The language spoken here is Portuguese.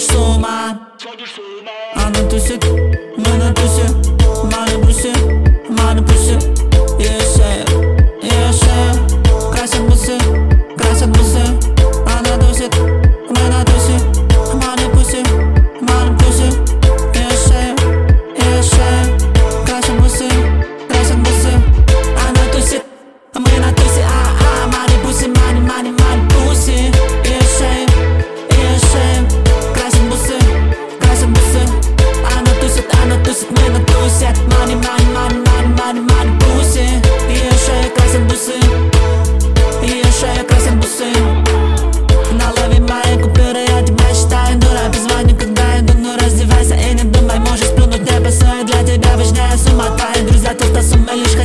soma. Só de soma. That's a melody.